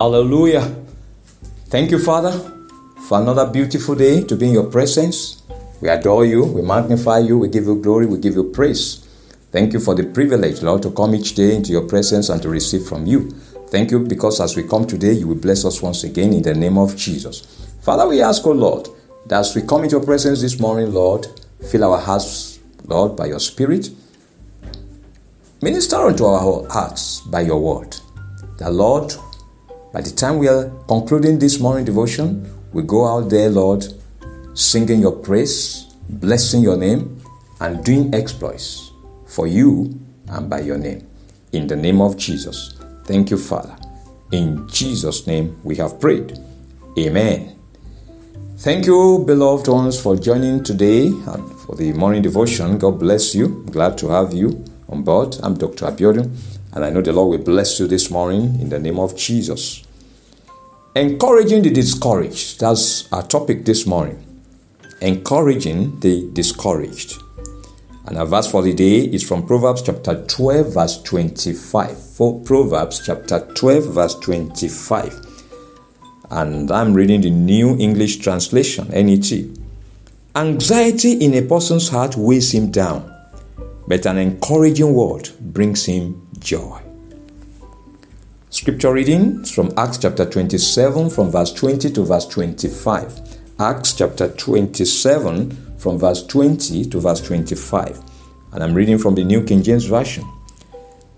Hallelujah. Thank you, Father, for another beautiful day to be in your presence. We adore you, we magnify you, we give you glory, we give you praise. Thank you for the privilege, Lord, to come each day into your presence and to receive from you. Thank you because as we come today, you will bless us once again in the name of Jesus. Father, we ask, O Lord, that as we come into your presence this morning, Lord, fill our hearts, Lord, by your Spirit. Minister unto our hearts by your word. The Lord, by the time we are concluding this morning devotion, we go out there, Lord, singing your praise, blessing your name, and doing exploits for you and by your name. In the name of Jesus. Thank you, Father. In Jesus' name we have prayed. Amen. Thank you, beloved ones, for joining today and for the morning devotion. God bless you. Glad to have you on board. I'm Dr. Abiodun, and I know the Lord will bless you this morning in the name of Jesus. Encouraging the discouraged. That's our topic this morning. Encouraging the discouraged. And our verse for the day is from Proverbs chapter 12, verse 25. For Proverbs chapter 12, verse 25. And I'm reading the New English Translation, NET. Anxiety in a person's heart weighs him down, but an encouraging word brings him joy. Scripture reading from Acts chapter 27 from verse 20 to verse 25. Acts chapter 27 from verse 20 to verse 25. And I'm reading from the New King James Version.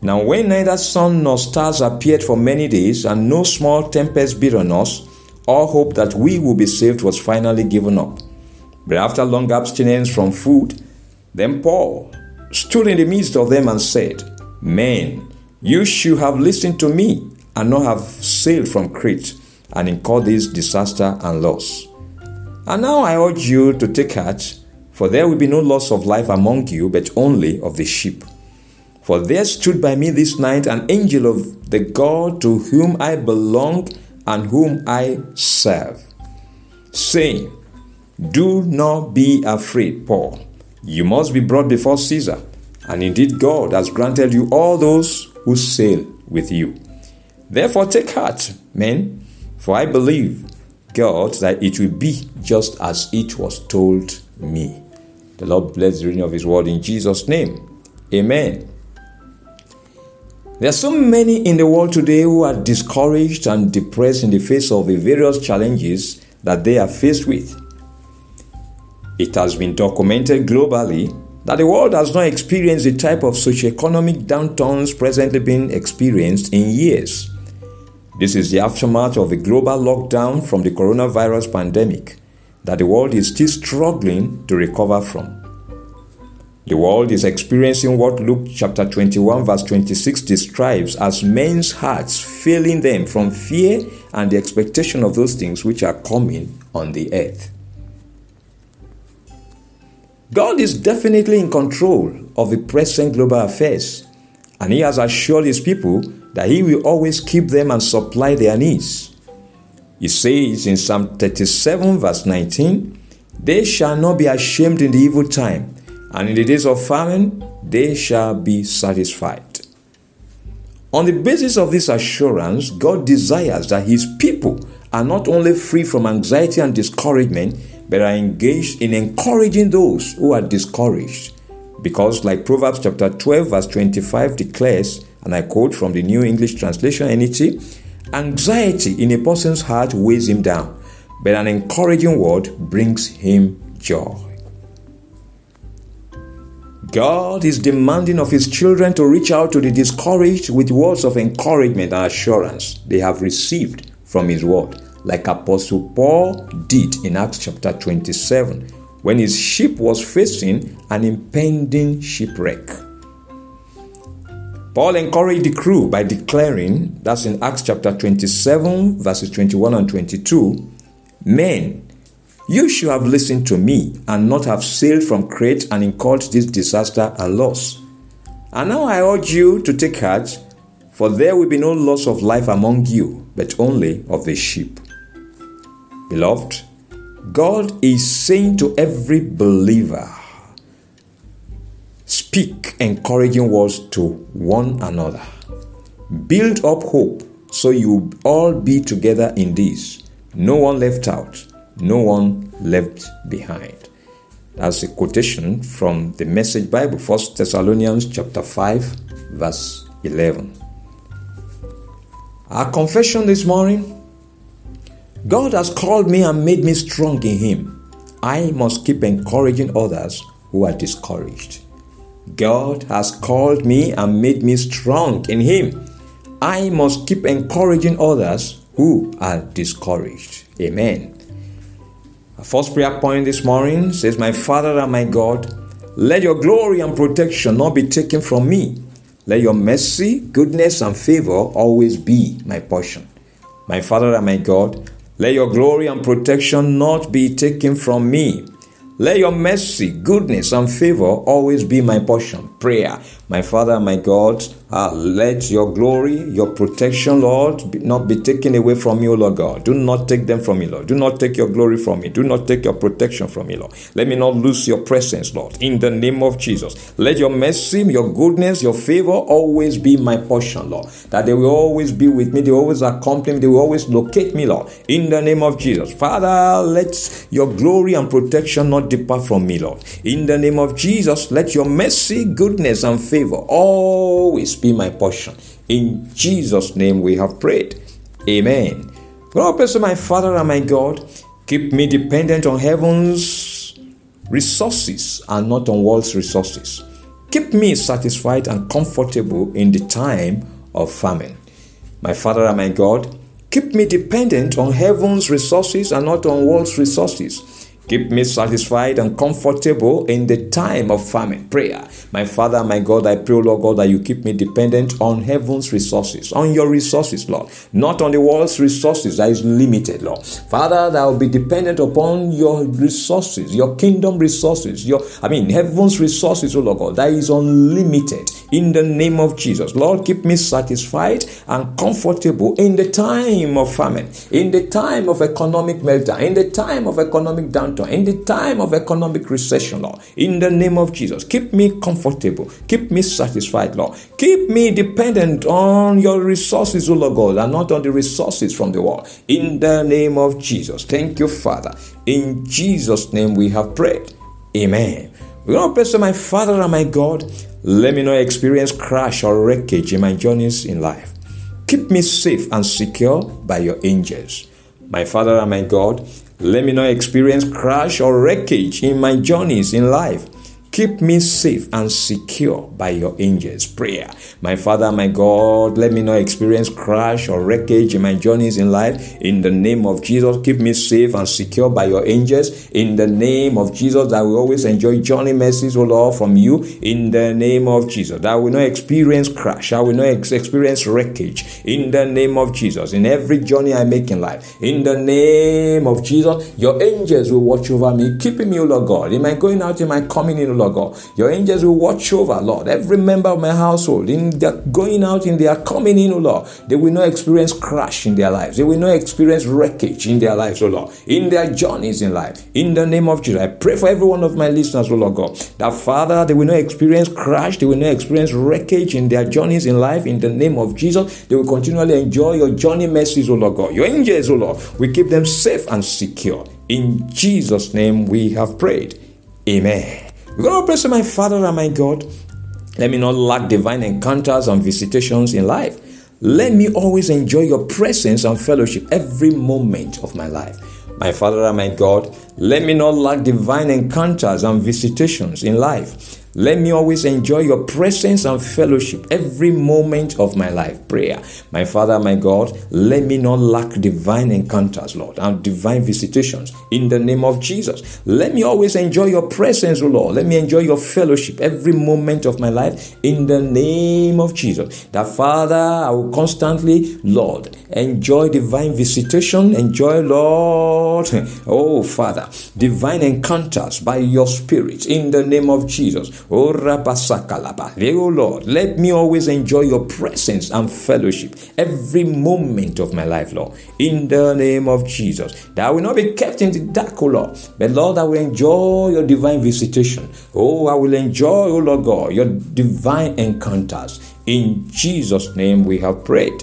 Now, when neither sun nor stars appeared for many days, and no small tempest beat on us, all hope that we would be saved was finally given up. But after long abstinence from food, then Paul stood in the midst of them and said, Men, you should have listened to me and not have sailed from Crete and incurred this disaster and loss. And now I urge you to take heart, for there will be no loss of life among you, but only of the sheep. For there stood by me this night an angel of the God to whom I belong and whom I serve, saying, Do not be afraid, Paul. You must be brought before Caesar, and indeed God has granted you all those who sail with you. Therefore, take heart, men, for I believe God that it will be just as it was told me. The Lord bless the reading of His word in Jesus' name. Amen. There are so many in the world today who are discouraged and depressed in the face of the various challenges that they are faced with. It has been documented globally that the world has not experienced the type of socioeconomic downturns presently being experienced in years. This is the aftermath of a global lockdown from the coronavirus pandemic that the world is still struggling to recover from. The world is experiencing what Luke chapter 21 verse 26 describes as men's hearts failing them from fear and the expectation of those things which are coming on the earth. God is definitely in control of the present global affairs, and He has assured His people that He will always keep them and supply their needs. He says in Psalm 37, verse 19, They shall not be ashamed in the evil time, and in the days of famine they shall be satisfied. On the basis of this assurance, God desires that His people are not only free from anxiety and discouragement, but are engaged in encouraging those who are discouraged. Because, like Proverbs chapter 12, verse 25 declares, and I quote from the New English Translation NET, anxiety in a person's heart weighs him down, but an encouraging word brings him joy. God is demanding of His children to reach out to the discouraged with words of encouragement and assurance they have received from His Word, like Apostle Paul did in Acts chapter 27 when his ship was facing an impending shipwreck. Paul encouraged the crew by declaring, that's in Acts chapter 27, verses 21 and 22, Men, you should have listened to me and not have sailed from Crete and incurred this disaster and loss. And now I urge you to take heart, for there will be no loss of life among you, but only of the sheep. Beloved, God is saying to every believer, speak encouraging words to one another. Build up hope so you all be together in this. No one left out, no one left behind. That's a quotation from the Message Bible, 1 Thessalonians chapter 5, verse 11. Our confession this morning God has called me and made me strong in Him. I must keep encouraging others who are discouraged. God has called me and made me strong in Him. I must keep encouraging others who are discouraged. Amen. Our first prayer point this morning says, My Father and my God, let your glory and protection not be taken from me. Let your mercy, goodness, and favor always be my portion. My Father and my God, let your glory and protection not be taken from me. Let your mercy, goodness, and favor always be my portion. Prayer. My Father, my God, uh, let your glory, your protection, Lord, be, not be taken away from you, Lord God. Do not take them from me, Lord. Do not take your glory from me. Do not take your protection from me, Lord. Let me not lose your presence, Lord. In the name of Jesus. Let your mercy, your goodness, your favor always be my portion, Lord. That they will always be with me. They always accompany me. They will always locate me, Lord. In the name of Jesus. Father, let your glory and protection not depart from me, Lord. In the name of Jesus, let your mercy, goodness, and favor always be my portion. In Jesus' name we have prayed. Amen. God bless my Father and my God. Keep me dependent on heaven's resources and not on world's resources. Keep me satisfied and comfortable in the time of famine. My Father and my God, keep me dependent on heaven's resources and not on world's resources. Keep me satisfied and comfortable in the time of famine. Prayer. My Father, my God, I pray, Lord God, that you keep me dependent on heaven's resources, on your resources, Lord, not on the world's resources that is limited, Lord. Father, that will be dependent upon your resources, your kingdom resources, your, I mean, heaven's resources, oh Lord God, that is unlimited in the name of Jesus. Lord, keep me satisfied and comfortable in the time of famine, in the time of economic meltdown, in the time of economic downturn in the time of economic recession, Lord, in the name of Jesus, keep me comfortable, keep me satisfied, Lord. Keep me dependent on your resources, O Lord God, and not on the resources from the world. In the name of Jesus. Thank you, Father. In Jesus' name we have prayed. Amen. We're to pray to my Father and my God. Let me not experience crash or wreckage in my journeys in life. Keep me safe and secure by your angels. My Father and my God, let me not experience crash or wreckage in my journeys in life. Keep me safe and secure by your angels. Prayer. My Father, my God, let me not experience crash or wreckage in my journeys in life. In the name of Jesus, keep me safe and secure by your angels. In the name of Jesus, I will always enjoy journey mercies, O Lord, from you. In the name of Jesus, that will not experience crash. I will not ex- experience wreckage. In the name of Jesus, in every journey I make in life. In the name of Jesus, your angels will watch over me, keeping me, O Lord God. In my going out, in my coming in, O Lord Lord God. Your angels will watch over, Lord, every member of my household in their going out, in their coming in, O Lord. They will not experience crash in their lives. They will not experience wreckage in their lives, O Lord, in their journeys in life. In the name of Jesus, I pray for every one of my listeners, O Lord God, that Father, they will not experience crash, they will not experience wreckage in their journeys in life. In the name of Jesus, they will continually enjoy your journey mercies, O Lord God. Your angels, O Lord, we keep them safe and secure. In Jesus' name we have prayed. Amen. Pray to my Father and my God. Let me not lack divine encounters and visitations in life. Let me always enjoy your presence and fellowship every moment of my life. My Father and my God, let me not lack divine encounters and visitations in life. Let me always enjoy your presence and fellowship every moment of my life. Prayer. My Father, my God, let me not lack divine encounters, Lord, and divine visitations in the name of Jesus. Let me always enjoy your presence, O Lord. Let me enjoy your fellowship every moment of my life in the name of Jesus. That Father, I will constantly, Lord, enjoy divine visitation, enjoy, Lord, oh Father, divine encounters by your Spirit in the name of Jesus. Oh, Lord, let me always enjoy your presence and fellowship every moment of my life, Lord. In the name of Jesus. That I will not be kept in the dark, oh Lord. But Lord, I will enjoy your divine visitation. Oh, I will enjoy, oh Lord God, your divine encounters. In Jesus' name we have prayed.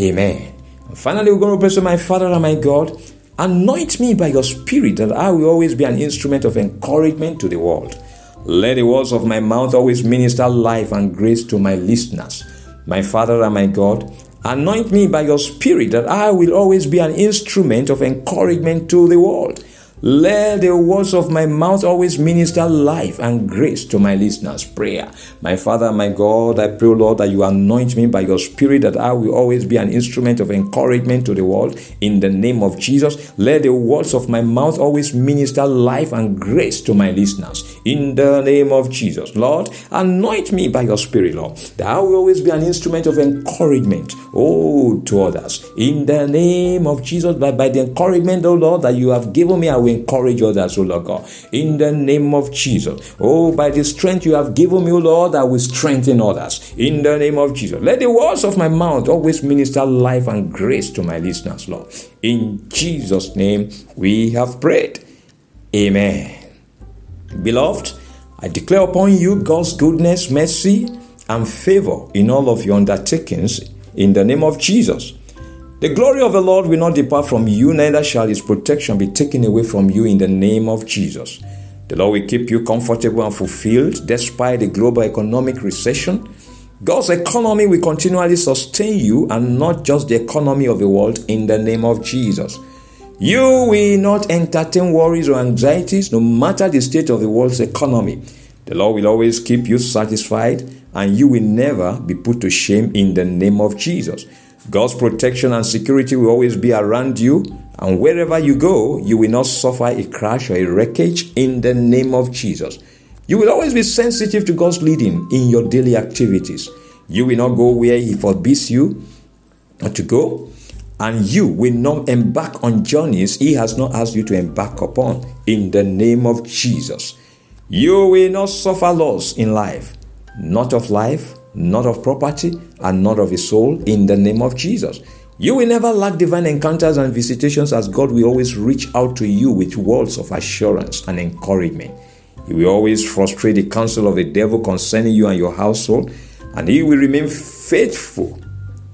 Amen. And finally, we're going to pray to my Father and my God. Anoint me by your Spirit that I will always be an instrument of encouragement to the world. Let the words of my mouth always minister life and grace to my listeners. My Father and my God, anoint me by your Spirit that I will always be an instrument of encouragement to the world. Let the words of my mouth always minister life and grace to my listeners. Prayer. My Father, my God, I pray, Lord, that you anoint me by your Spirit, that I will always be an instrument of encouragement to the world. In the name of Jesus, let the words of my mouth always minister life and grace to my listeners. In the name of Jesus, Lord, anoint me by your Spirit, Lord, that I will always be an instrument of encouragement, oh, to others. In the name of Jesus, by, by the encouragement, oh Lord, that you have given me, I will encourage others, O Lord God. In the name of Jesus. Oh, by the strength you have given me, O Lord, I will strengthen others. In the name of Jesus. Let the words of my mouth always minister life and grace to my listeners, Lord. In Jesus' name we have prayed. Amen. Beloved, I declare upon you God's goodness, mercy, and favor in all of your undertakings in the name of Jesus. The glory of the Lord will not depart from you, neither shall his protection be taken away from you in the name of Jesus. The Lord will keep you comfortable and fulfilled despite the global economic recession. God's economy will continually sustain you and not just the economy of the world in the name of Jesus. You will not entertain worries or anxieties no matter the state of the world's economy. The Lord will always keep you satisfied and you will never be put to shame in the name of Jesus. God's protection and security will always be around you, and wherever you go, you will not suffer a crash or a wreckage in the name of Jesus. You will always be sensitive to God's leading in your daily activities. You will not go where He forbids you not to go, and you will not embark on journeys He has not asked you to embark upon in the name of Jesus. You will not suffer loss in life, not of life, not of property, and not of his soul, in the name of Jesus. You will never lack divine encounters and visitations as God will always reach out to you with words of assurance and encouragement. He will always frustrate the counsel of the devil concerning you and your household, and he will remain faithful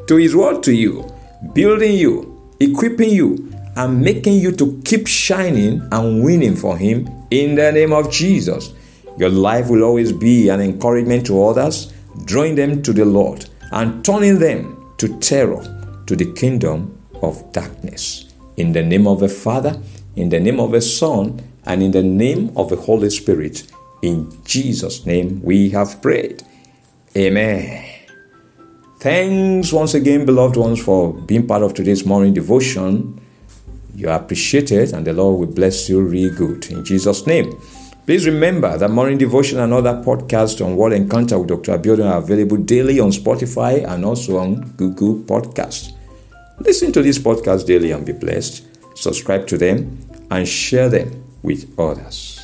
to his word to you, building you, equipping you, and making you to keep shining and winning for him in the name of Jesus. Your life will always be an encouragement to others drawing them to the Lord and turning them to terror to the kingdom of darkness. In the name of the Father, in the name of the Son, and in the name of the Holy Spirit, in Jesus' name we have prayed. Amen. Thanks once again, beloved ones, for being part of today's morning devotion. You are appreciated, and the Lord will bless you really good. In Jesus' name. Please remember that morning devotion and other podcasts on Word Encounter with Dr. Abiodun are available daily on Spotify and also on Google Podcasts. Listen to these podcasts daily and be blessed. Subscribe to them and share them with others.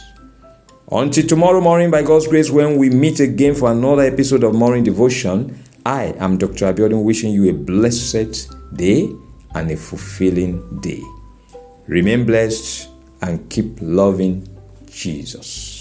Until tomorrow morning, by God's grace, when we meet again for another episode of Morning Devotion, I am Dr. Abiodun wishing you a blessed day and a fulfilling day. Remain blessed and keep loving Jesus.